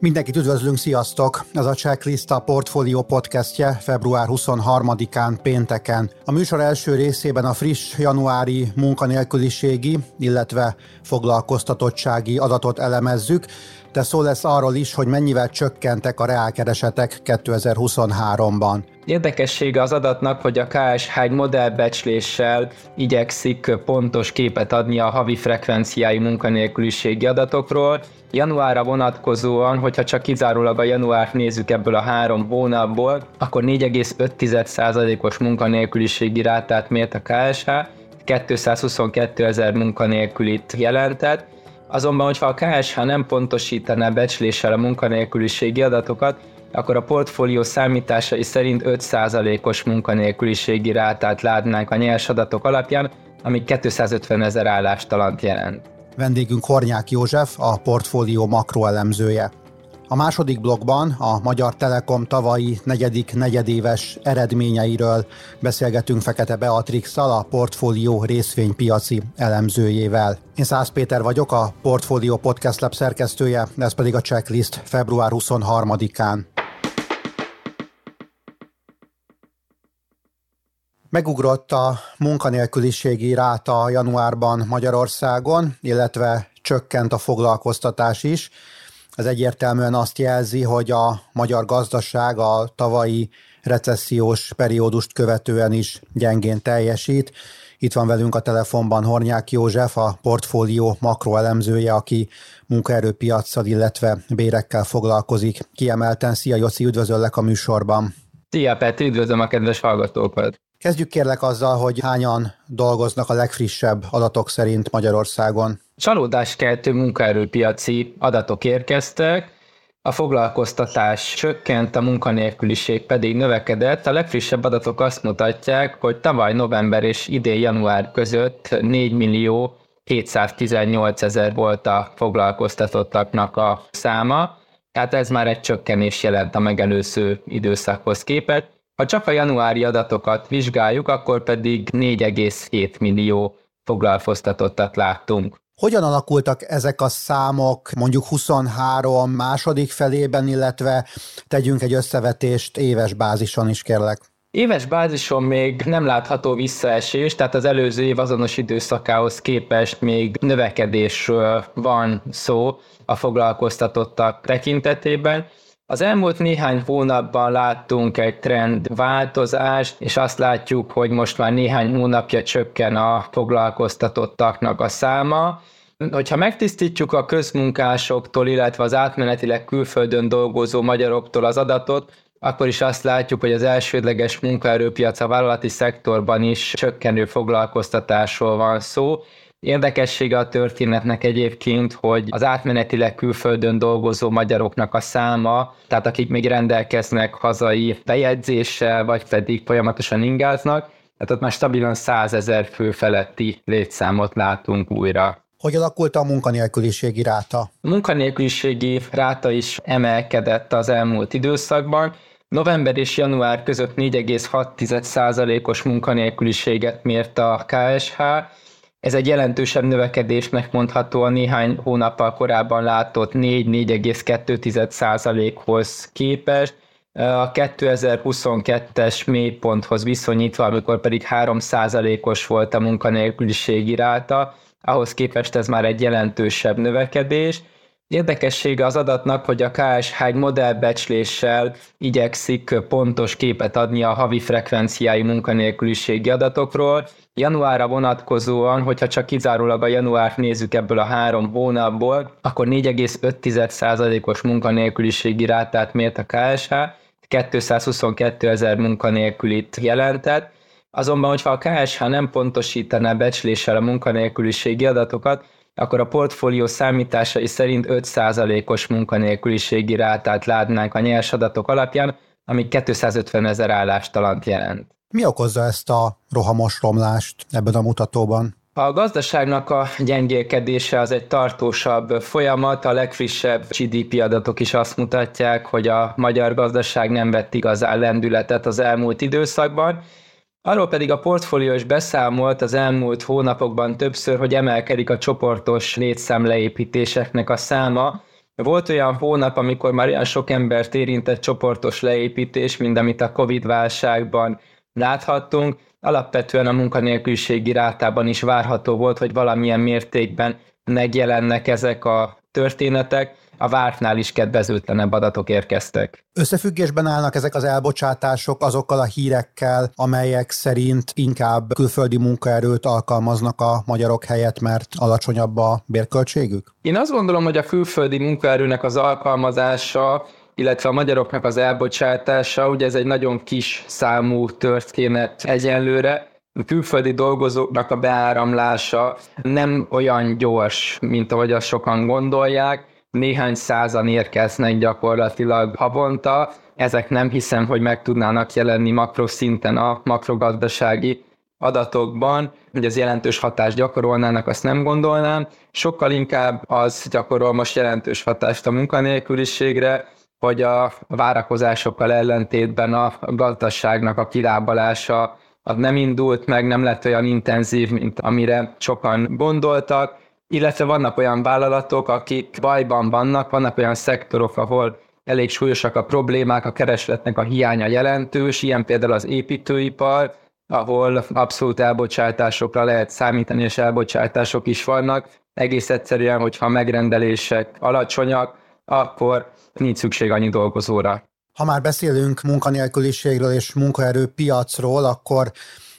Mindenkit üdvözlünk, sziasztok! Ez a Checklist a Portfolio podcastje február 23-án pénteken. A műsor első részében a friss januári munkanélküliségi, illetve foglalkoztatottsági adatot elemezzük, de szó lesz arról is, hogy mennyivel csökkentek a reálkeresetek 2023-ban. Érdekessége az adatnak, hogy a KSH egy modellbecsléssel igyekszik pontos képet adni a havi frekvenciái munkanélküliségi adatokról. Januárra vonatkozóan, hogyha csak kizárólag a januárt nézzük ebből a három hónapból, akkor 4,5%-os munkanélküliségi rátát mért a KSH, 222 ezer munkanélkülit jelentett, Azonban, hogyha a KSH nem pontosítaná becsléssel a munkanélküliségi adatokat, akkor a portfólió számításai szerint 5%-os munkanélküliségi rátát látnánk a nyers adatok alapján, ami 250 ezer állástalant jelent. Vendégünk Hornyák József, a portfólió makroelemzője. A második blogban a Magyar Telekom tavalyi negyedik negyedéves eredményeiről beszélgetünk Fekete beatrix a portfólió részvénypiaci elemzőjével. Én Szász Péter vagyok, a Portfólió Podcast Lab szerkesztője, ez pedig a checklist február 23-án. Megugrott a munkanélküliségi ráta januárban Magyarországon, illetve csökkent a foglalkoztatás is. Ez egyértelműen azt jelzi, hogy a magyar gazdaság a tavalyi recessziós periódust követően is gyengén teljesít. Itt van velünk a telefonban Hornyák József, a portfólió makroelemzője, aki munkaerőpiacsal, illetve bérekkel foglalkozik. Kiemelten, szia Joci, üdvözöllek a műsorban. Szia Peti, üdvözlöm a kedves hallgatókat. Kezdjük kérlek azzal, hogy hányan dolgoznak a legfrissebb adatok szerint Magyarországon. Csalódáskeltő munkaerőpiaci adatok érkeztek, a foglalkoztatás csökkent, a munkanélküliség pedig növekedett. A legfrissebb adatok azt mutatják, hogy tavaly november és idén január között 4 millió 718 ezer volt a foglalkoztatottaknak a száma, tehát ez már egy csökkenés jelent a megelőző időszakhoz képest. Ha csak a januári adatokat vizsgáljuk, akkor pedig 4,7 millió foglalkoztatottat láttunk. Hogyan alakultak ezek a számok mondjuk 23 második felében, illetve tegyünk egy összevetést éves bázison is kérlek? Éves bázison még nem látható visszaesés, tehát az előző év azonos időszakához képest még növekedésről van szó a foglalkoztatottak tekintetében. Az elmúlt néhány hónapban láttunk egy trend változást, és azt látjuk, hogy most már néhány hónapja csökken a foglalkoztatottaknak a száma. Hogyha megtisztítjuk a közmunkásoktól, illetve az átmenetileg külföldön dolgozó magyaroktól az adatot, akkor is azt látjuk, hogy az elsődleges munkaerőpiac a vállalati szektorban is csökkenő foglalkoztatásról van szó, Érdekessége a történetnek egyébként, hogy az átmenetileg külföldön dolgozó magyaroknak a száma, tehát akik még rendelkeznek hazai bejegyzéssel, vagy pedig folyamatosan ingáznak, tehát ott már stabilan 100 ezer fő feletti létszámot látunk újra. Hogy alakult a munkanélküliségi ráta? A munkanélküliségi ráta is emelkedett az elmúlt időszakban. November és január között 4,6%-os munkanélküliséget mért a KSH, ez egy jelentősebb növekedésnek mondható a néhány hónappal korábban látott 4-4,2%-hoz képest, a 2022-es mélyponthoz viszonyítva, amikor pedig 3%-os volt a munkanélküliségi ráta, ahhoz képest ez már egy jelentősebb növekedés. Érdekessége az adatnak, hogy a KSH egy modellbecsléssel igyekszik pontos képet adni a havi frekvenciái munkanélküliségi adatokról, Januárra vonatkozóan, hogyha csak kizárólag a januárt nézzük ebből a három hónapból, akkor 4,5%-os munkanélküliségi rátát mért a KSH, 222 ezer munkanélkülit jelentett, Azonban, hogyha a KSH nem pontosítaná becsléssel a munkanélküliségi adatokat, akkor a portfólió számításai szerint 5%-os munkanélküliségi rátát látnánk a nyers adatok alapján, ami 250 ezer állástalant jelent. Mi okozza ezt a rohamos romlást ebben a mutatóban? A gazdaságnak a gyengélkedése az egy tartósabb folyamat, a legfrissebb GDP adatok is azt mutatják, hogy a magyar gazdaság nem vett igazán lendületet az elmúlt időszakban, Arról pedig a portfólió is beszámolt az elmúlt hónapokban többször, hogy emelkedik a csoportos létszámleépítéseknek a száma. Volt olyan hónap, amikor már olyan sok embert érintett csoportos leépítés, mint amit a Covid-válságban láthattunk. Alapvetően a munkanélküliségi rátában is várható volt, hogy valamilyen mértékben megjelennek ezek a történetek a vártnál is kedvezőtlenebb adatok érkeztek. Összefüggésben állnak ezek az elbocsátások azokkal a hírekkel, amelyek szerint inkább külföldi munkaerőt alkalmaznak a magyarok helyett, mert alacsonyabb a bérköltségük? Én azt gondolom, hogy a külföldi munkaerőnek az alkalmazása illetve a magyaroknak az elbocsátása, ugye ez egy nagyon kis számú történet egyenlőre, a külföldi dolgozóknak a beáramlása nem olyan gyors, mint ahogy azt sokan gondolják, néhány százan érkeznek gyakorlatilag havonta, ezek nem hiszem, hogy meg tudnának jelenni makroszinten a makrogazdasági adatokban, hogy az jelentős hatást gyakorolnának, azt nem gondolnám. Sokkal inkább az gyakorol most jelentős hatást a munkanélküliségre, hogy a várakozásokkal ellentétben a gazdaságnak a kilábalása az nem indult meg, nem lett olyan intenzív, mint amire sokan gondoltak, illetve vannak olyan vállalatok, akik bajban vannak, vannak olyan szektorok, ahol elég súlyosak a problémák, a keresletnek a hiánya jelentős, ilyen például az építőipar, ahol abszolút elbocsátásokra lehet számítani, és elbocsátások is vannak. Egész egyszerűen, hogyha megrendelések alacsonyak, akkor nincs szükség annyi dolgozóra. Ha már beszélünk munkanélküliségről és munkaerőpiacról, akkor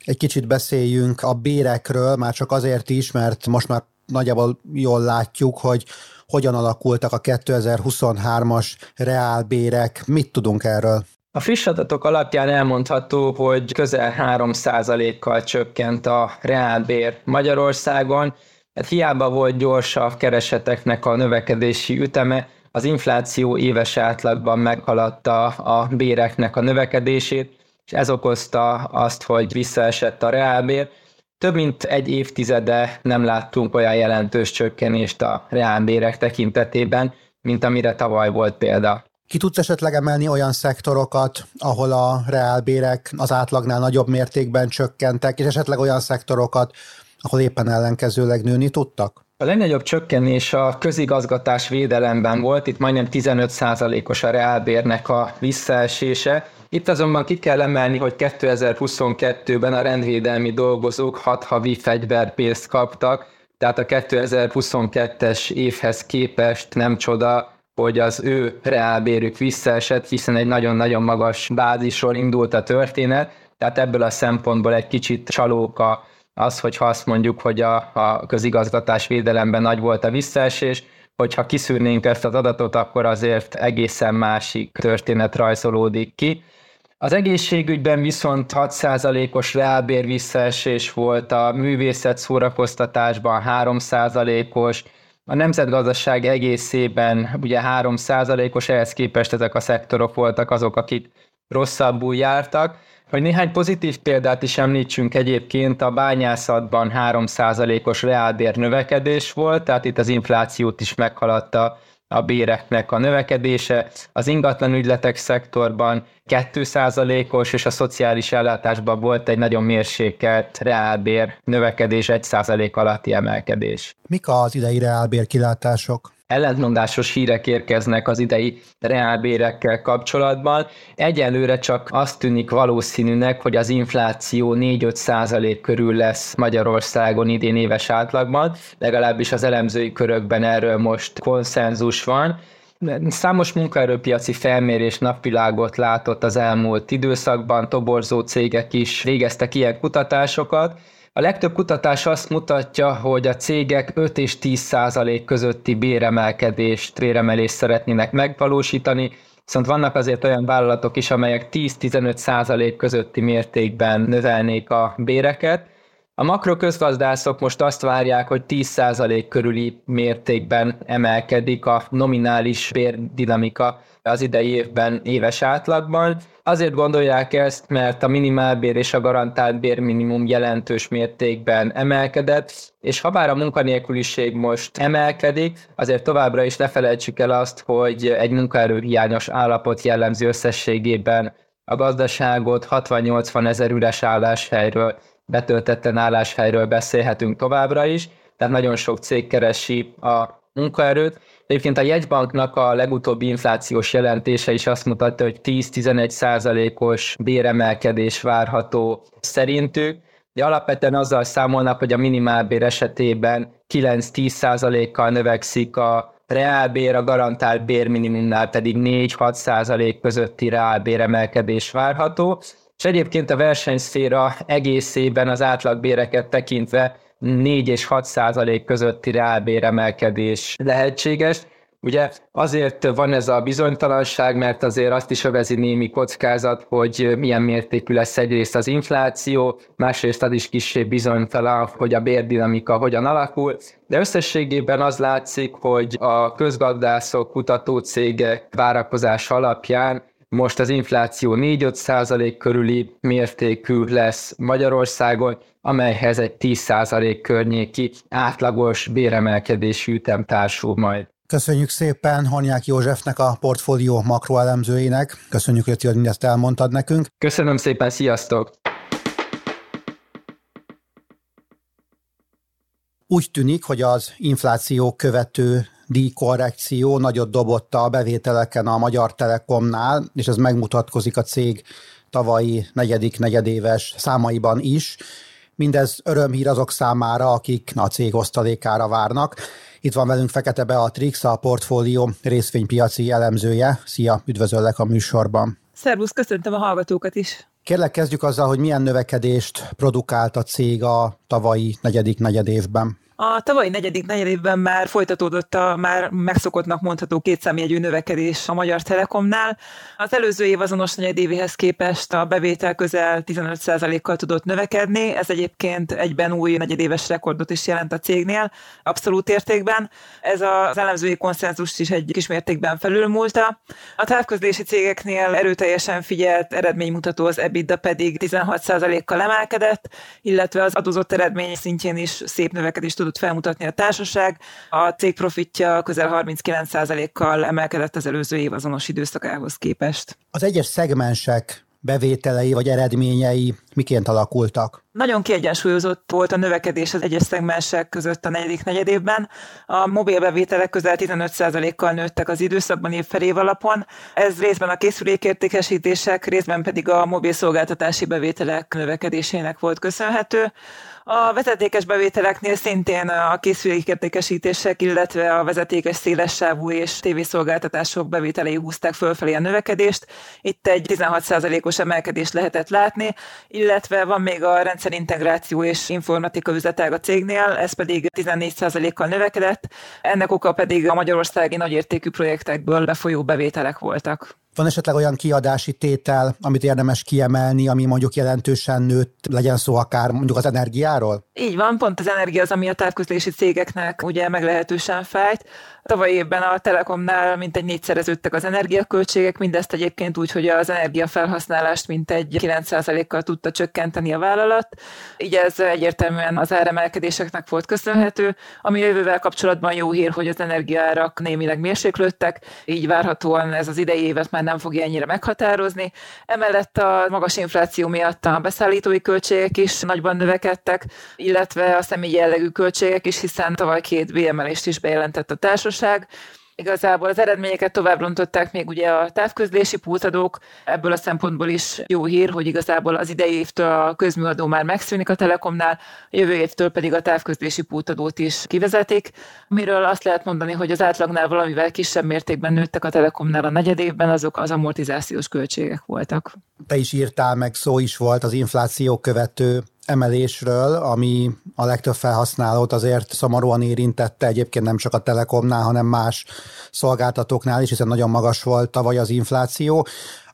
egy kicsit beszéljünk a bérekről, már csak azért is, mert most már nagyjából jól látjuk, hogy hogyan alakultak a 2023-as reálbérek. Mit tudunk erről? A friss adatok alapján elmondható, hogy közel 3%-kal csökkent a reálbér Magyarországon. Hát hiába volt gyors a kereseteknek a növekedési üteme, az infláció éves átlagban meghaladta a béreknek a növekedését, és ez okozta azt, hogy visszaesett a reálbér. Több mint egy évtizede nem láttunk olyan jelentős csökkenést a reálbérek tekintetében, mint amire tavaly volt példa. Ki tudsz esetleg emelni olyan szektorokat, ahol a reálbérek az átlagnál nagyobb mértékben csökkentek, és esetleg olyan szektorokat, ahol éppen ellenkezőleg nőni tudtak? A legnagyobb csökkenés a közigazgatás védelemben volt, itt majdnem 15%-os a reálbérnek a visszaesése. Itt azonban ki kell emelni, hogy 2022-ben a rendvédelmi dolgozók 6 havi fegyverpénzt kaptak, tehát a 2022-es évhez képest nem csoda, hogy az ő reálbérük visszaesett, hiszen egy nagyon-nagyon magas bázisról indult a történet, tehát ebből a szempontból egy kicsit csalóka az, hogyha azt mondjuk, hogy a, a közigazgatás védelemben nagy volt a visszaesés, hogyha kiszűrnénk ezt az adatot, akkor azért egészen másik történet rajzolódik ki. Az egészségügyben viszont 6%-os reálbér visszaesés volt, a művészet szórakoztatásban 3%-os, a nemzetgazdaság egészében ugye 3%-os, ehhez képest ezek a szektorok voltak azok, akik rosszabbul jártak. Hogy néhány pozitív példát is említsünk egyébként, a bányászatban 3%-os reálbér növekedés volt, tehát itt az inflációt is meghaladta a béreknek a növekedése, az ingatlan ügyletek szektorban 2%-os, és a szociális ellátásban volt egy nagyon mérsékelt reálbér növekedés, 1% alatti emelkedés. Mik az idei reálbér kilátások? Ellentmondásos hírek érkeznek az idei reálbérekkel kapcsolatban. Egyelőre csak azt tűnik valószínűnek, hogy az infláció 4-5 százalék körül lesz Magyarországon idén éves átlagban, legalábbis az elemzői körökben erről most konszenzus van. Számos munkaerőpiaci felmérés napvilágot látott az elmúlt időszakban, toborzó cégek is végeztek ilyen kutatásokat, a legtöbb kutatás azt mutatja, hogy a cégek 5 és 10 százalék közötti béremelkedést, béremelést szeretnének megvalósítani, viszont vannak azért olyan vállalatok is, amelyek 10-15 százalék közötti mértékben növelnék a béreket. A makroközgazdászok most azt várják, hogy 10% körüli mértékben emelkedik a nominális bérdinamika az idei évben éves átlagban. Azért gondolják ezt, mert a minimálbér és a garantált bérminimum jelentős mértékben emelkedett, és ha bár a munkanélküliség most emelkedik, azért továbbra is ne felejtsük el azt, hogy egy munkaerőhiányos állapot jellemzi összességében a gazdaságot 60-80 ezer üres álláshelyről, betöltetlen álláshelyről beszélhetünk továbbra is, tehát nagyon sok cég keresi a munkaerőt. Egyébként a jegybanknak a legutóbbi inflációs jelentése is azt mutatja, hogy 10-11 százalékos béremelkedés várható szerintük, de alapvetően azzal számolnak, hogy a minimálbér esetében 9-10 százalékkal növekszik a reálbér, a garantált bérminimumnál pedig 4-6 százalék közötti reálbéremelkedés várható, és egyébként a versenyszféra egészében az átlagbéreket tekintve 4 és 6 százalék közötti reálbéremelkedés lehetséges. Ugye azért van ez a bizonytalanság, mert azért azt is övezi némi kockázat, hogy milyen mértékű lesz egyrészt az infláció, másrészt az is kicsit bizonytalan, hogy a bérdinamika hogyan alakul, de összességében az látszik, hogy a közgazdászok, kutatócégek várakozás alapján most az infláció 4-5 százalék körüli mértékű lesz Magyarországon, amelyhez egy 10 százalék környéki átlagos béremelkedésű ütem társul majd. Köszönjük szépen Hanyák Józsefnek, a portfólió makroelemzőinek. Köszönjük, hogy mindezt elmondtad nekünk. Köszönöm szépen, sziasztok! Úgy tűnik, hogy az infláció követő díjkorrekció nagyot dobott a bevételeken a Magyar Telekomnál, és ez megmutatkozik a cég tavalyi negyedik negyedéves számaiban is. Mindez örömhír azok számára, akik a cég osztalékára várnak. Itt van velünk Fekete Beatrix, a portfólió részvénypiaci elemzője. Szia, üdvözöllek a műsorban. Szervusz, köszöntöm a hallgatókat is. Kérlek kezdjük azzal, hogy milyen növekedést produkált a cég a tavalyi negyedik negyedévben. A tavalyi negyedik negyedévben már folytatódott a már megszokottnak mondható kétszámjegyű növekedés a Magyar Telekomnál. Az előző év azonos negyedévéhez képest a bevétel közel 15%-kal tudott növekedni, ez egyébként egyben új negyedéves rekordot is jelent a cégnél, abszolút értékben. Ez az elemzői konszenzust is egy kismértékben felülmúlta. A távközlési cégeknél erőteljesen figyelt eredménymutató az EBITDA pedig 16%-kal emelkedett, illetve az adózott eredmény szintjén is szép növekedést tudott tudott felmutatni a társaság. A cég profitja közel 39%-kal emelkedett az előző év azonos időszakához képest. Az egyes szegmensek bevételei vagy eredményei miként alakultak? Nagyon kiegyensúlyozott volt a növekedés az egyes szegmensek között a negyedik negyedévben. A mobil bevételek közel 15%-kal nőttek az időszakban év felév alapon. Ez részben a készülékértékesítések, részben pedig a mobil szolgáltatási bevételek növekedésének volt köszönhető. A vezetékes bevételeknél szintén a készülékértékesítések, illetve a vezetékes szélessávú és tévészolgáltatások bevételei húzták fölfelé a növekedést. Itt egy 16%-os emelkedést lehetett látni, illetve van még a rendszerintegráció és informatika üzletág a cégnél, ez pedig 14%-kal növekedett, ennek oka pedig a magyarországi nagyértékű projektekből befolyó bevételek voltak. Van esetleg olyan kiadási tétel, amit érdemes kiemelni, ami mondjuk jelentősen nőtt, legyen szó akár mondjuk az energiáról? Így van, pont az energia az, ami a távközlési cégeknek ugye meglehetősen fájt. Tavaly évben a Telekomnál mintegy négyszereződtek az energiaköltségek, mindezt egyébként úgy, hogy az energiafelhasználást mintegy 9%-kal tudta csökkenteni a vállalat. Így ez egyértelműen az áremelkedéseknek volt köszönhető. Ami jövővel kapcsolatban jó hír, hogy az energiaárak némileg mérséklődtek, így várhatóan ez az idei évet már nem fogja ennyire meghatározni. Emellett a magas infláció miatt a beszállítói költségek is nagyban növekedtek, illetve a személyi jellegű költségek is, hiszen tavaly két béremelést is bejelentett a társaság. Igazából az eredményeket tovább rontották még ugye a távközlési pultadók, ebből a szempontból is jó hír, hogy igazából az idei évtől a közműadó már megszűnik a Telekomnál, a jövő évtől pedig a távközlési pultadót is kivezetik, miről azt lehet mondani, hogy az átlagnál valamivel kisebb mértékben nőttek a Telekomnál a negyedévben, azok az amortizációs költségek voltak. Te is írtál, meg szó is volt az infláció követő emelésről, ami a legtöbb felhasználót azért szomorúan érintette, egyébként nem csak a Telekomnál, hanem más szolgáltatóknál is, hiszen nagyon magas volt tavaly az infláció.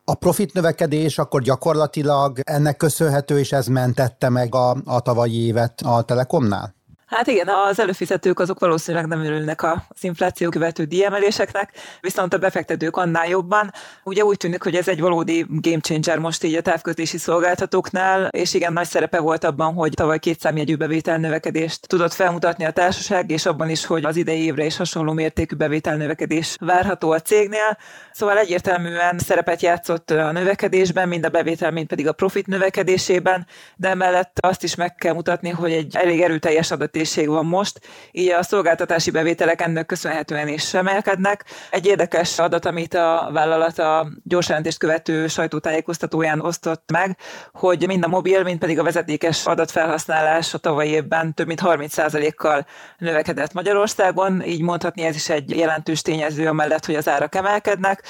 A profit növekedés akkor gyakorlatilag ennek köszönhető, és ez mentette meg a, a tavalyi évet a Telekomnál? Hát igen, az előfizetők azok valószínűleg nem örülnek az infláció követő díjemeléseknek, viszont a befektetők annál jobban. Ugye úgy tűnik, hogy ez egy valódi game changer most így a távközlési szolgáltatóknál, és igen, nagy szerepe volt abban, hogy tavaly két számjegyű bevétel növekedést tudott felmutatni a társaság, és abban is, hogy az idei évre is hasonló mértékű bevétel növekedés várható a cégnél. Szóval egyértelműen szerepet játszott a növekedésben, mind a bevétel, mind pedig a profit növekedésében, de emellett azt is meg kell mutatni, hogy egy elég erőteljes adatészség van most, így a szolgáltatási bevételek ennek köszönhetően is emelkednek. Egy érdekes adat, amit a vállalat a gyors jelentést követő sajtótájékoztatóján osztott meg, hogy mind a mobil, mind pedig a vezetékes adatfelhasználás a tavalyi évben több mint 30%-kal növekedett Magyarországon, így mondhatni ez is egy jelentős tényező amellett, hogy az árak emelkednek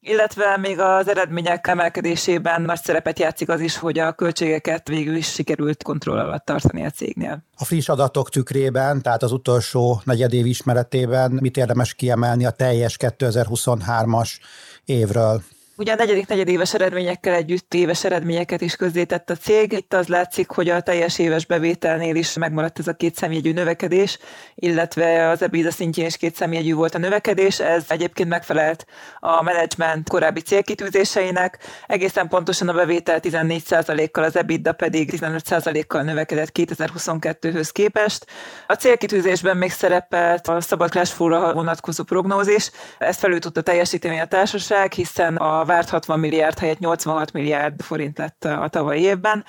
illetve még az eredmények emelkedésében nagy szerepet játszik az is, hogy a költségeket végül is sikerült kontroll alatt tartani a cégnél. A friss adatok tükrében, tehát az utolsó negyedév ismeretében mit érdemes kiemelni a teljes 2023-as évről? Ugye a negyedik negyedéves eredményekkel együtt éves eredményeket is közzétett a cég. Itt az látszik, hogy a teljes éves bevételnél is megmaradt ez a két szemjegyű növekedés, illetve az EBITDA szintjén is két szemjegyű volt a növekedés. Ez egyébként megfelelt a menedzsment korábbi célkitűzéseinek. Egészen pontosan a bevétel 14%-kal, az EBITDA pedig 15%-kal növekedett 2022-höz képest. A célkitűzésben még szerepelt a szabad vonatkozó prognózis. Ezt felül tudta teljesíteni a társaság, hiszen a várt 60 milliárd helyett 86 milliárd forint lett a tavalyi évben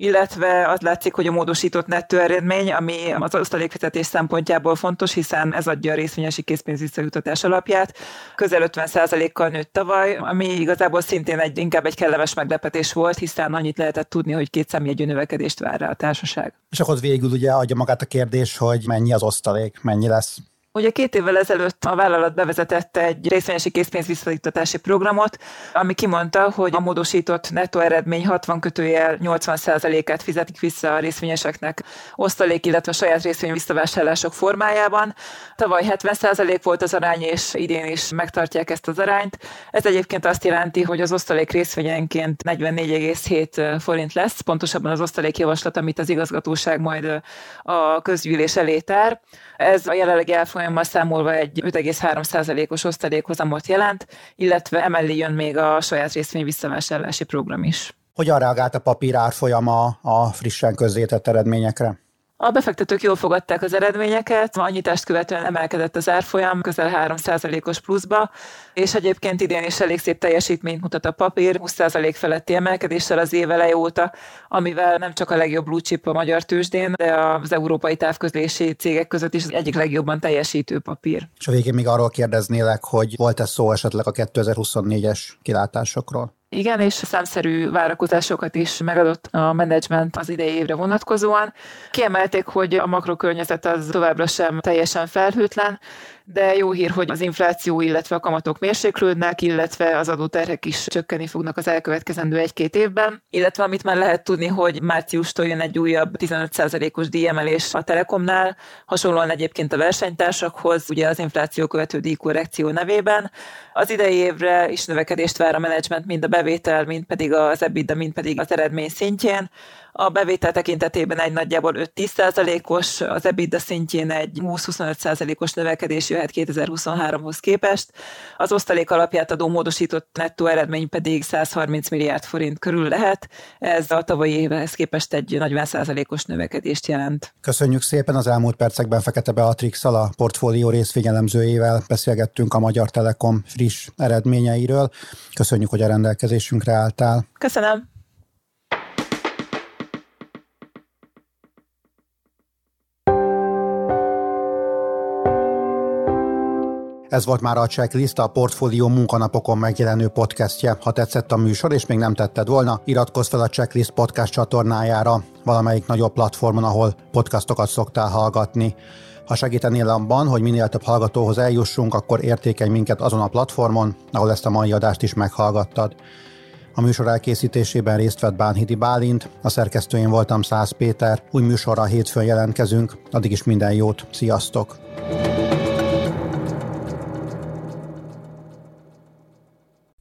illetve az látszik, hogy a módosított nettó eredmény, ami az osztalékfizetés szempontjából fontos, hiszen ez adja a részvényesi készpénz visszajutatás alapját. Közel 50%-kal nőtt tavaly, ami igazából szintén egy, inkább egy kellemes meglepetés volt, hiszen annyit lehetett tudni, hogy két számjegyű növekedést vár rá a társaság. És akkor végül ugye adja magát a kérdés, hogy mennyi az osztalék, mennyi lesz Ugye két évvel ezelőtt a vállalat bevezetette egy részvényesi készpénz visszajuttatási programot, ami kimondta, hogy a módosított nettó eredmény 60 kötőjel 80%-át fizetik vissza a részvényeseknek osztalék, illetve a saját részvény visszavásárlások formájában. Tavaly 70% volt az arány, és idén is megtartják ezt az arányt. Ez egyébként azt jelenti, hogy az osztalék részvényenként 44,7 forint lesz, pontosabban az osztalék javaslat, amit az igazgatóság majd a közgyűlés elé tár. Ez a jelenlegi elfolyammal számolva egy 5,3%-os osztalékhozamot jelent, illetve emellé jön még a saját részvény visszavásárlási program is. Hogyan reagált a papír árfolyama a frissen közzétett eredményekre? A befektetők jól fogadták az eredményeket, a nyitást követően emelkedett az árfolyam közel 3%-os pluszba, és egyébként idén is elég szép teljesítményt mutat a papír, 20% feletti emelkedéssel az év eleje óta, amivel nem csak a legjobb blue chip a magyar tőzsdén, de az európai távközlési cégek között is az egyik legjobban teljesítő papír. És a végén még arról kérdeznélek, hogy volt-e szó esetleg a 2024-es kilátásokról? Igen, és számszerű várakozásokat is megadott a menedzsment az idei évre vonatkozóan. Kiemelték, hogy a makrokörnyezet az továbbra sem teljesen felhőtlen, de jó hír, hogy az infláció, illetve a kamatok mérséklődnek, illetve az adóterhek is csökkenni fognak az elkövetkezendő egy-két évben, illetve amit már lehet tudni, hogy márciustól jön egy újabb 15%-os díjemelés a Telekomnál, hasonlóan egyébként a versenytársakhoz, ugye az infláció követő díjkorrekció nevében. Az idei évre is növekedést vár a menedzsment mind a bevétel, mind pedig az EBITDA, mind pedig az eredmény szintjén. A bevétel tekintetében egy nagyjából 5-10%-os, az EBITDA szintjén egy 20-25%-os növekedés jöhet 2023-hoz képest. Az osztalék alapját adó módosított nettó eredmény pedig 130 milliárd forint körül lehet. Ez a tavalyi évhez képest egy 40%-os növekedést jelent. Köszönjük szépen az elmúlt percekben Fekete beatrix a portfólió részfigyelemzőjével beszélgettünk a Magyar Telekom friss eredményeiről. Köszönjük, hogy a rendelkezésünkre álltál. Köszönöm. Ez volt már a checklist, a Portfólió munkanapokon megjelenő podcastje. Ha tetszett a műsor, és még nem tetted volna, iratkozz fel a Checklist podcast csatornájára, valamelyik nagyobb platformon, ahol podcastokat szoktál hallgatni. Ha segítenél abban, hogy minél több hallgatóhoz eljussunk, akkor értékelj minket azon a platformon, ahol ezt a mai adást is meghallgattad. A műsor elkészítésében részt vett Bánhidi Bálint, a szerkesztőjén voltam Száz Péter, új műsorra hétfőn jelentkezünk, addig is minden jót, sziasztok!